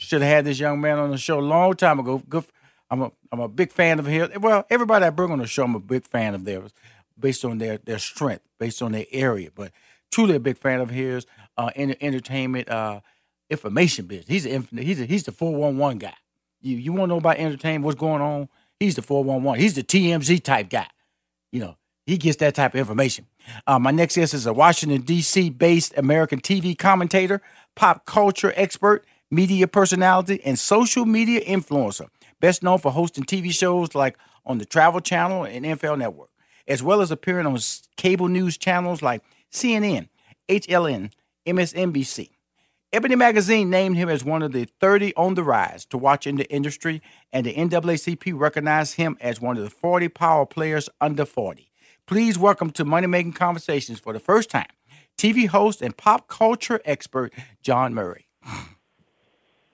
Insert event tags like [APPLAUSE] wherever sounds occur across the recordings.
Should have had this young man on the show a long time ago. Good. I'm a I'm a big fan of his. Well, everybody I bring on the show, I'm a big fan of theirs, based on their their strength, based on their area. But truly a big fan of his. Uh, in entertainment, uh, information business. He's a, he's a, he's the four one one guy. You you want to know about entertainment? What's going on? He's the four one one. He's the TMZ type guy. You know, he gets that type of information. Uh, my next guest is a Washington D.C. based American TV commentator, pop culture expert media personality, and social media influencer, best known for hosting TV shows like on the Travel Channel and NFL Network, as well as appearing on cable news channels like CNN, HLN, MSNBC. Ebony Magazine named him as one of the 30 on the rise to watch in the industry, and the NAACP recognized him as one of the 40 power players under 40. Please welcome to Money Making Conversations for the first time, TV host and pop culture expert Jawn Murray.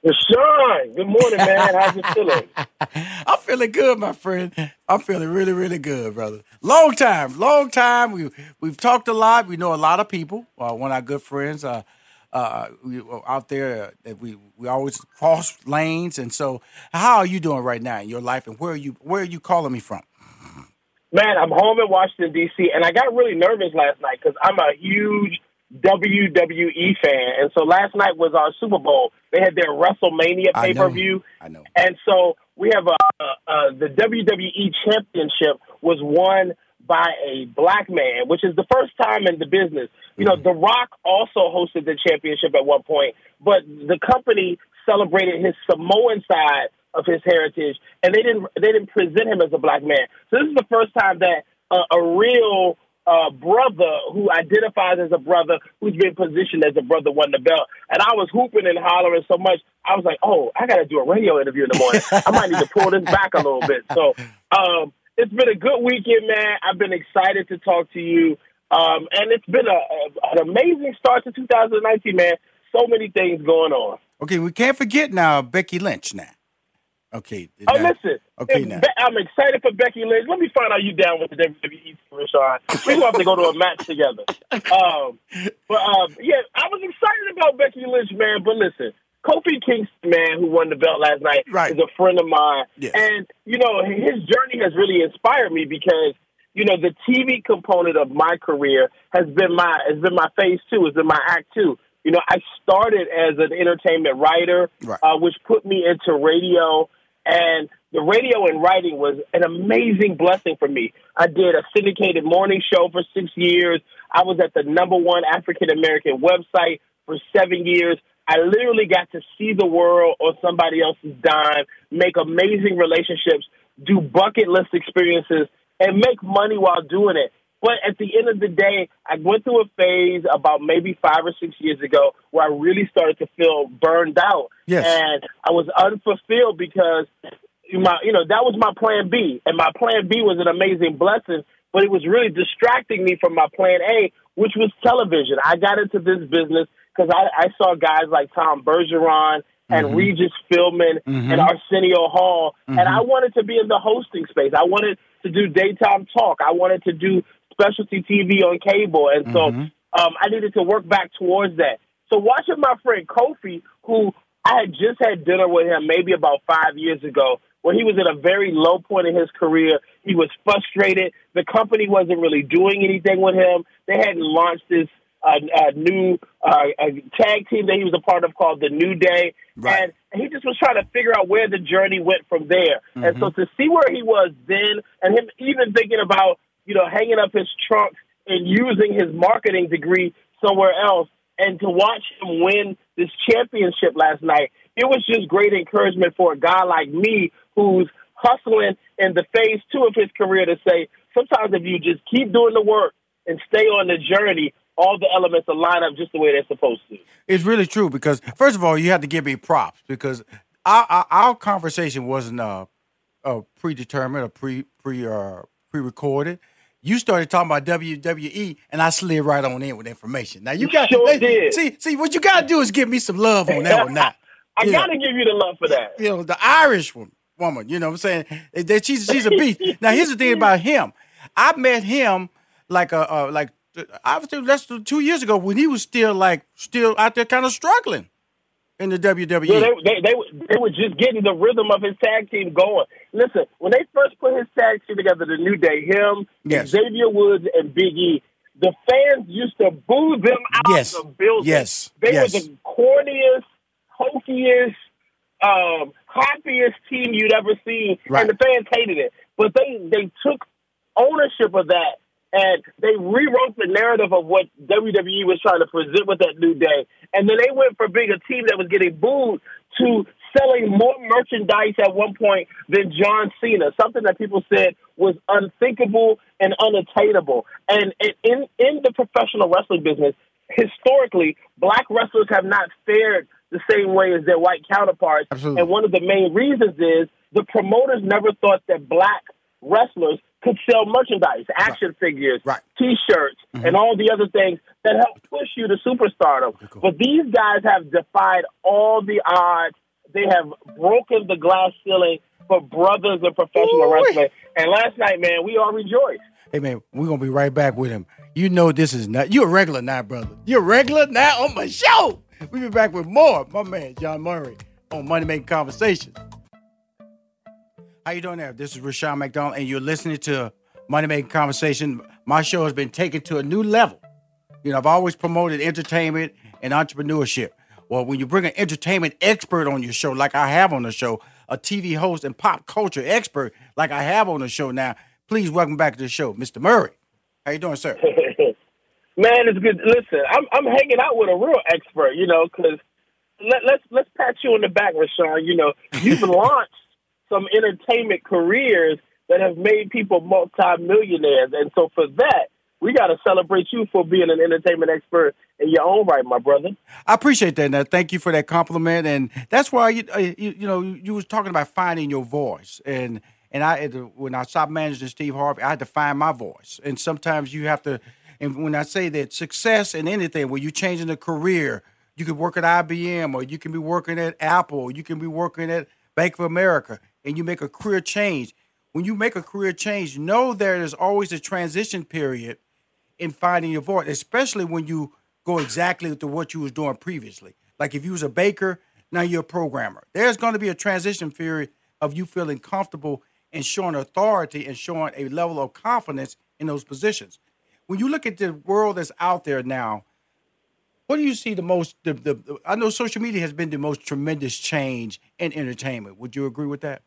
Sean, good morning, man. How's you feeling? [LAUGHS] I'm feeling good, my friend. I'm feeling really, really good, brother. Long time, long time. We we've talked a lot. We know a lot of people. Uh, one of our good friends, uh, uh, we, uh, out there that we we always cross lanes. And so, how are you doing right now in your life? And where are you where are you calling me from? Man, I'm home in Washington D.C. and I got really nervous last night because I'm a huge WWE fan. And so last night was our Super Bowl. They had their WrestleMania pay per view. I know. And so we have a, a, a, the WWE Championship was won by a black man, which is the first time in the business. You know, mm-hmm. The Rock also hosted the championship at one point, but the company celebrated his Samoan side of his heritage, and they didn't they didn't present him as a black man. So this is the first time that a real uh, brother who identifies as a brother who's been positioned as a brother won the belt. And I was hooping and hollering so much, I was like, oh, I got to do a radio interview in the morning. I might need to pull this back a little bit. So um, it's been a good weekend, man. I've been excited to talk to you. Um, and it's been a, a, an amazing start to 2019, man. So many things going on. Okay, we can't forget now Becky Lynch now. Okay. Oh, now, listen. Okay, now. I'm excited for Becky Lynch. Let me find out you down with the WWE, Rushion. We're going to have to go to a match together. Um, but, um, yeah, I was excited about Becky Lynch, man. But listen, Kofi Kingston, man, who won the belt last night, right. is a friend of mine. Yes. And, you know, his journey has really inspired me because, you know, the TV component of my career has been my has been my phase two, has been my act two. You know, I started as an entertainment writer, right. uh, which put me into radio and the radio and writing was an amazing blessing for me. I did a syndicated morning show for six years. I was at the number one African American website for seven years. I literally got to see the world on somebody else's dime, make amazing relationships, do bucket list experiences, and make money while doing it. But at the end of the day, I went through a phase about maybe five or six years ago where I really started to feel burned out. Yes. And I was unfulfilled because my you know, that was my plan B. And my plan B was an amazing blessing, but it was really distracting me from my plan A, which was television. I got into this business because I, I saw guys like Tom Bergeron and mm-hmm. Regis Philbin mm-hmm. and Arsenio Hall. Mm-hmm. And I wanted to be in the hosting space. I wanted to do daytime talk. I wanted to do specialty TV on cable, and so mm-hmm. um, I needed to work back towards that. So watching my friend Kofi, who I had just had dinner with him maybe about five years ago, when he was at a very low point in his career. He was frustrated. The company wasn't really doing anything with him. They hadn't launched this uh, uh, new uh, tag team that he was a part of called the New Day, right. and he just was trying to figure out where the journey went from there. Mm-hmm. And so to see where he was then, and him even thinking about you know, hanging up his trunks and using his marketing degree somewhere else. And to watch him win this championship last night, it was just great encouragement for a guy like me who's hustling in the phase two of his career to say, sometimes if you just keep doing the work and stay on the journey, all the elements will line up just the way they're supposed to. It's really true because, first of all, you have to give me props because our, our, our conversation wasn't uh, uh, predetermined or pre pre uh, pre recorded you started talking about WWE, and I slid right on in with information. Now you got sure did. see see what you got to do is give me some love on that one. Now [LAUGHS] I got to give you the love for that. You know the Irish woman, woman. You know what I'm saying? That she's she's a beast. now here's the thing about him. I met him like a uh, like obviously less than two years ago when he was still like still out there kind of struggling in the WWE. Yeah, they, they, they, they were just getting the rhythm of his tag team going. Listen, when they first put his tag team together, the New Day, him, yes. Xavier Woods, and Big E, the fans used to boo them out yes. of the building. Yes, they yes. were the corniest, hokiest, um, happiest team you'd ever seen, right. and the fans hated it. But they they took ownership of that and they rewrote the narrative of what WWE was trying to present with that new day. And then they went from being a team that was getting booed to selling more merchandise at one point than John Cena, something that people said was unthinkable and unattainable. And in in the professional wrestling business, historically, black wrestlers have not fared the same way as their white counterparts. Absolutely. And one of the main reasons is the promoters never thought that black wrestlers could sell merchandise, action right. figures, right. T-shirts, mm-hmm. and all the other things that help push you to superstardom. Cool. But these guys have defied all the odds. They have broken the glass ceiling for brothers in professional Ooh. wrestling. And last night, man, we all rejoiced. Hey, man, we're gonna be right back with him. You know this is not. You're a regular now, brother. You're a regular now on my show. We'll be back with more. My man, Jawn Murray, on Money Making Conversations. How you doing there? This is Rushion McDonald, and you're listening to Money Making Conversation. My show has been taken to a new level. You know, I've always promoted entertainment and entrepreneurship. Well, when you bring an entertainment expert on your show, like I have on the show, a TV host and pop culture expert, like I have on the show now, please welcome back to the show, Mr. Murray. How you doing, sir? [LAUGHS] Man, it's good. Listen, I'm I'm hanging out with a real expert, you know, because let, let's let's pat you on the back, Rushion. You know, you've [LAUGHS] launched some entertainment careers that have made people multimillionaires. And so for that, we got to celebrate you for being an entertainment expert in your own right, my brother. I appreciate that. Now, thank you for that compliment, and that's why you uh, you, you know you was talking about finding your voice, and and I when I stopped managing Steve Harvey, I had to find my voice, and sometimes you have to. And when I say that success in anything, when you're changing a career, you could work at IBM, or you can be working at Apple, you can be working at Bank of America, and you make a career change. When you make a career change, know there is always a transition period in finding your voice, especially when you go exactly to what you was doing previously. Like if you was a baker, now you're a programmer. There's going to be a transition period of you feeling comfortable and showing authority and showing a level of confidence in those positions. When you look at the world that's out there now, what do you see the most? The, the I know social media has been the most tremendous change in entertainment. Would you agree with that?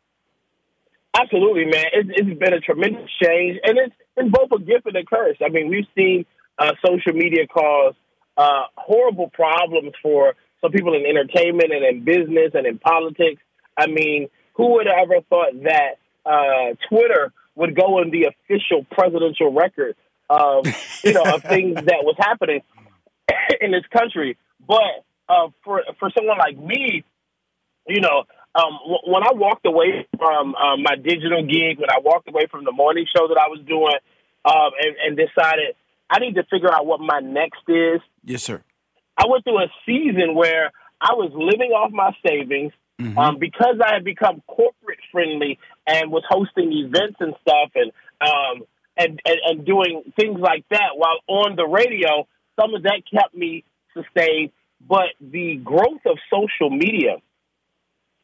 Absolutely, man. It's, it's been a tremendous change, and it's been both a gift and a curse. I mean, we've seen uh, social media cause uh, horrible problems for some people in entertainment and in business and in politics. I mean, who would have ever thought that uh, Twitter would go in the official presidential record of you know of [LAUGHS] things that was happening in this country? But uh, for for someone like me, you know, um, when I walked away from um, my digital gig, when I walked away from the morning show that I was doing, um, and, and decided I need to figure out what my next is. Yes, sir. I went through a season where I was living off my savings mm-hmm. um, because I had become corporate friendly and was hosting events and stuff, and um, and, and and doing things like that while on the radio. Some of that kept me sustained, but the growth of social media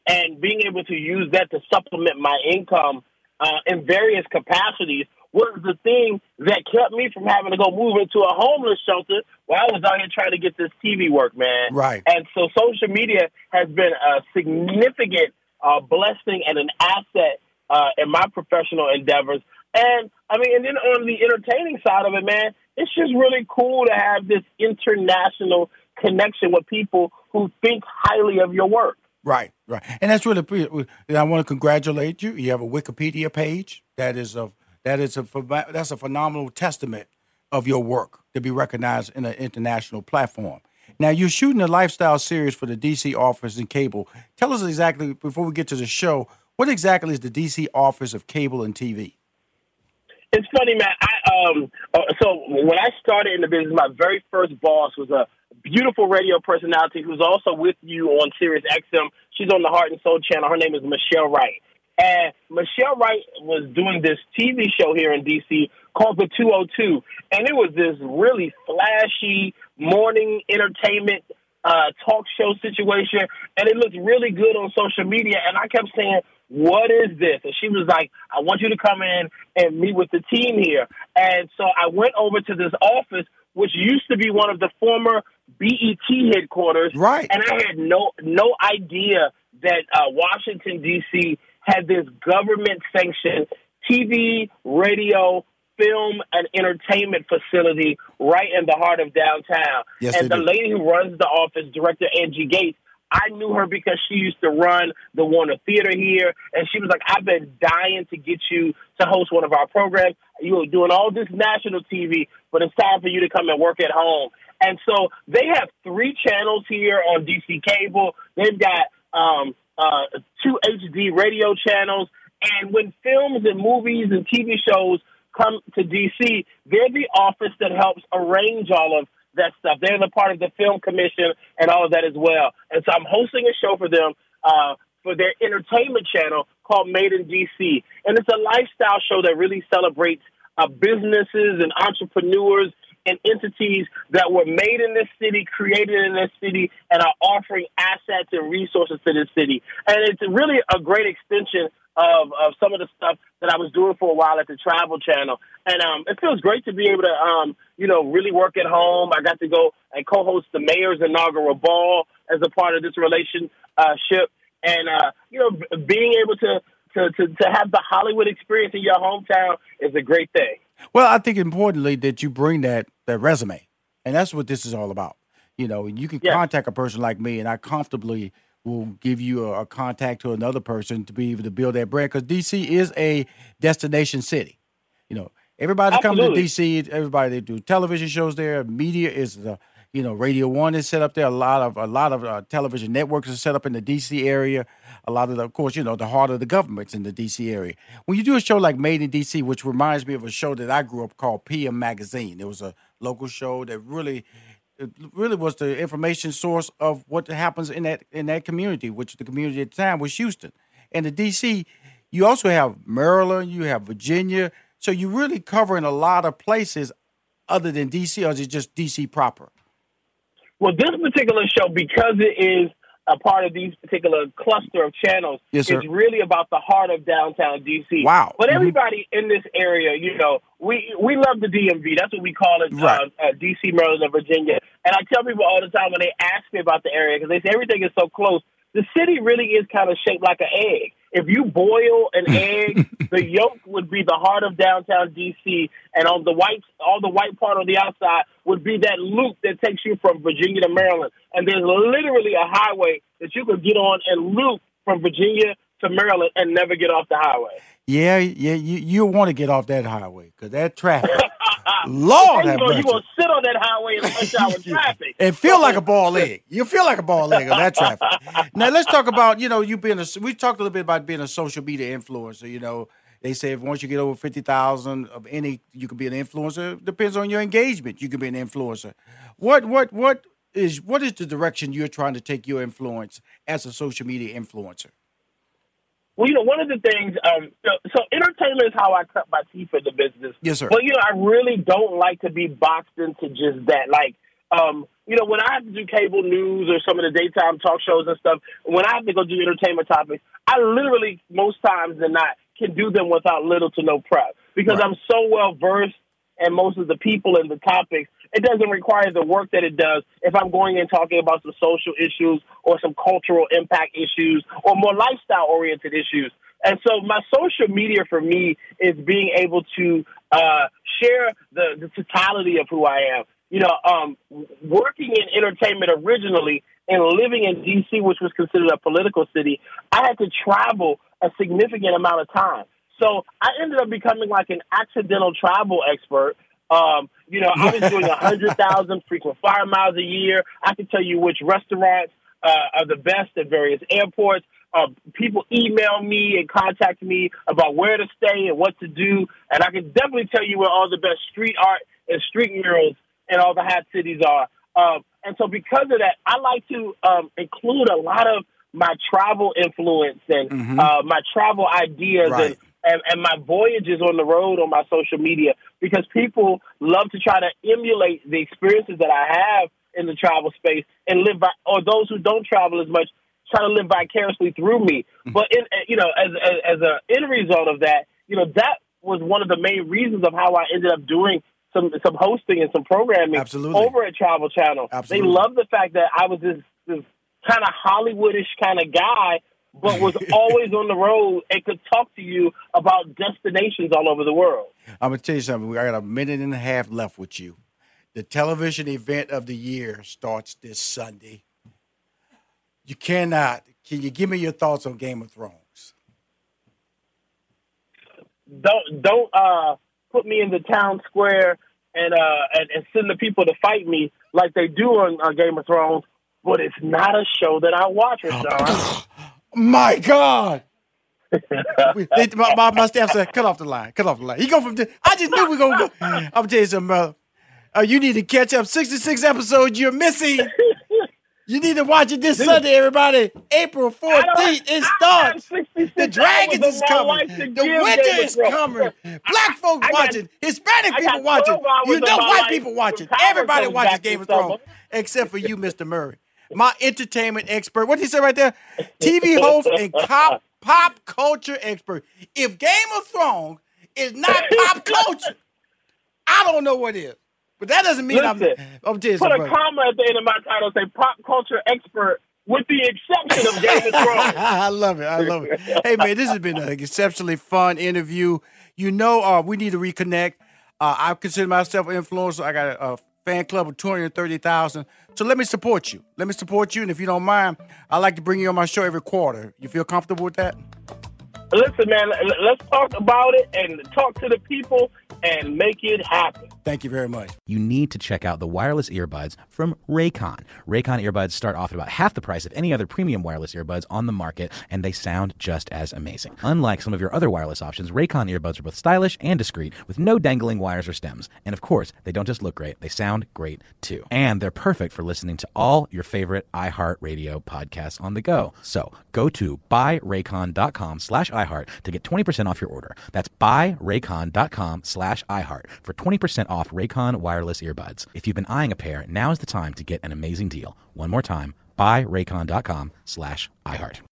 and being able to use that to supplement my income uh, in various capacities was the thing that kept me from having to go move into a homeless shelter while I was out here trying to get this TV work, man. Right. And so social media has been a significant uh, blessing and an asset uh, in my professional endeavors. And I mean, and then on the entertaining side of it, man, it's just really cool to have this international connection with people who think highly of your work. Right, right, and that's really. I want to congratulate you. You have a Wikipedia page that is a that is a that's a phenomenal testament of your work to be recognized in an international platform. Now you're shooting a lifestyle series for the DC office and cable. Tell us exactly before we get to the show, what exactly is the DC office of cable and TV? It's funny, man. I um uh, so when I started in the business, my very first boss was a beautiful radio personality who's also with you on Sirius XM. She's on the Heart and Soul channel. Her name is Michel Wright. And Michel Wright was doing this TV show here in DC called The 202. And it was this really flashy morning entertainment uh, talk show situation. And it looked really good on social media. And I kept saying, what is this? And she was like, I want you to come in and meet with the team here. And so I went over to this office, which used to be one of the former BET headquarters. Right. And I had no no idea that uh, Washington D.C. had this government sanctioned TV, radio, film, and entertainment facility right in the heart of downtown. Yes, and the do. lady who runs the office, Director Angie Gates, I knew her because she used to run the Warner Theater here, and she was like, "I've been dying to get you to host one of our programs. You are doing all this national TV, but it's time for you to come and work at home." And so they have three channels here on DC Cable. They've got um, uh, two HD radio channels. And when films and movies and TV shows come to DC, they're the office that helps arrange all of that stuff. They're the part of the film commission and all of that as well. And so I'm hosting a show for them uh, for their entertainment channel called Made in DC. And it's a lifestyle show that really celebrates uh, businesses and entrepreneurs and entities that were made in this city, created in this city, and are offering assets and resources to this city. And it's really a great extension of, of some of the stuff that I was doing for a while at the Travel Channel. And um, it feels great to be able to, um, you know, really work at home. I got to go and co-host the mayor's inaugural ball as a part of this relationship. And, uh, you know, being able to, to, to, to have the Hollywood experience in your hometown is a great thing. Well, I think importantly that you bring that that resume, and that's what this is all about. You know, you can Yeah. contact a person like me, and I comfortably will give you a, a contact to another person to be able to build that brand because DC is a destination city. You know, Everybody comes to DC. Everybody they do television shows there. Media is the you know Radio One is set up there. A lot of a lot of uh, television networks are set up in the DC area. A lot of the, of course, you know, the heart of the government's in the DC area. When you do a show like Made in DC, which reminds me of a show that I grew up called PM Magazine. It was a local show that really really was the information source of what happens in that in that community, which the community at the time was Houston. And the DC, you also have Maryland, you have Virginia. So you're really covering a lot of places other than DC, or is it just DC proper? Well, this particular show, because it is a part of these particular cluster of channels, Yes, is really about the heart of downtown DC. Wow. But Mhm. everybody in this area, you know, we we love the DMV. That's what we call it, Right. uh, uh, DC, Maryland, and Virginia. And I tell people all the time when they ask me about the area because they say everything is so close. The city really is kind of shaped like an egg. If you boil an [LAUGHS] egg, the yolk would be the heart of downtown DC, and on the white, all the white part on the outside would be that loop that takes you from Virginia to Maryland. And there's literally a highway that you could get on and loop from Virginia to Maryland and never get off the highway. Yeah, yeah, you you want to get off that highway because that traffic. Lord you are going to sit on that highway and punch out with [LAUGHS] traffic. and feel like a ball leg. You feel like a ball leg on that traffic. now let's talk about you know you being a. We talked a little bit about being a social media influencer. You know they say if once you get over fifty thousand of any, you can be an influencer. Depends on your engagement. You can be an influencer. What what what is what is the direction you're trying to take your influence as a social media influencer? Well, you know, one of the things, um, so, so entertainment is how I cut my teeth in the business. Yes, sir. But you know, I really don't like to be boxed into just that. Like, um, you know, when I have to do cable news or some of the daytime talk shows and stuff, when I have to go do entertainment topics, I literally most times than not can do them without little to no prep because Right. I'm so well versed in most of the people and the topics. It doesn't require the work that it does if I'm going in talking about some social issues or some cultural impact issues or more lifestyle oriented issues. And so my social media for me is being able to uh, share the, the totality of who I am. You know, um, working in entertainment originally and living in D.C., which was considered a political city, I had to travel a significant amount of time. So I ended up becoming like an accidental travel expert. Um, you know, I was [LAUGHS] doing hundred thousand frequent flyer miles a year. I can tell you which restaurants uh, are the best at various airports. Uh, people email me and contact me about where to stay and what to do, and I can definitely tell you where all the best street art and street murals in all the hot cities are. Um, and so, because of that, I like to um, include a lot of my travel influence and uh, my travel ideas Right. and and, and my voyages on the road on my social media because people love to try to emulate the experiences that I have in the travel space and live by, or those who don't travel as much try to live vicariously through me. Mm-hmm. But in, eh, you know, as as, as a end result of that, you know, that was one of the main reasons of how I ended up doing some some hosting and some programming Absolutely. over at Travel Channel. Absolutely. They love the fact that I was this this kind of Hollywoodish kind of guy, but was [LAUGHS] always on the road and could talk to you about destinations all over the world. I'm gonna tell you something. We got a minute and a half left with you. The television event of the year starts this Sunday. You cannot. Can you give me your thoughts on Game of Thrones? Don't don't uh, put me in the town square and uh and, and send the people to fight me like they do on, on Game of Thrones. But it's not a show that I watch, [SIGHS] Rushion. My God. We- they- my, my, my staff said, cut off the line. Cut off the line. He go from. I just knew we were gonna go. I'm gonna tell you something, brother. Uh, you need to catch up. 66 episodes you're missing. You need to watch it this Sunday, everybody. April 14th. It starts. The dragons is coming. The winter is coming. Black folks I watching. Hispanic people watching. You know white people watching. Everybody watches Game of Thrones, except for you, Mr. Murray. My entertainment expert. What did he say right there? TV host and cop, pop culture expert. If Game of Thrones is not pop culture, I don't know what is. But that doesn't mean I'm. I'm telling you Put a brother. comma at the end of my title. Say pop culture expert, with the exception of Game of Thrones. [LAUGHS] I love it. I love it. Hey man, this has been an exceptionally fun interview. You know, uh, we need to reconnect. Uh, I consider myself an influencer. I got a, a fan club of two hundred thirty thousand. So let me support you. Let me support you, and if you don't mind, I like to bring you on my show every quarter. You feel comfortable with that? Listen, man, let's talk about it and talk to the people and make it happen. Thank you very much. You need to check out the wireless earbuds from Raycon. Raycon earbuds start off at about half the price of any other premium wireless earbuds on the market, and they sound just as amazing. Unlike some of your other wireless options, Raycon earbuds are both stylish and discreet with no dangling wires or stems. And of course, they don't just look great, they sound great too. And they're perfect for listening to all your favorite iHeartRadio podcasts on the go. So go to buyraycon.com slash iHeart to get 20% off your order. That's buyraycon.com slash iHeart for 20% off Raycon wireless earbuds. If you've been eyeing a pair, now is the time to get an amazing deal. One more time, buyraycon.com slash iHeart.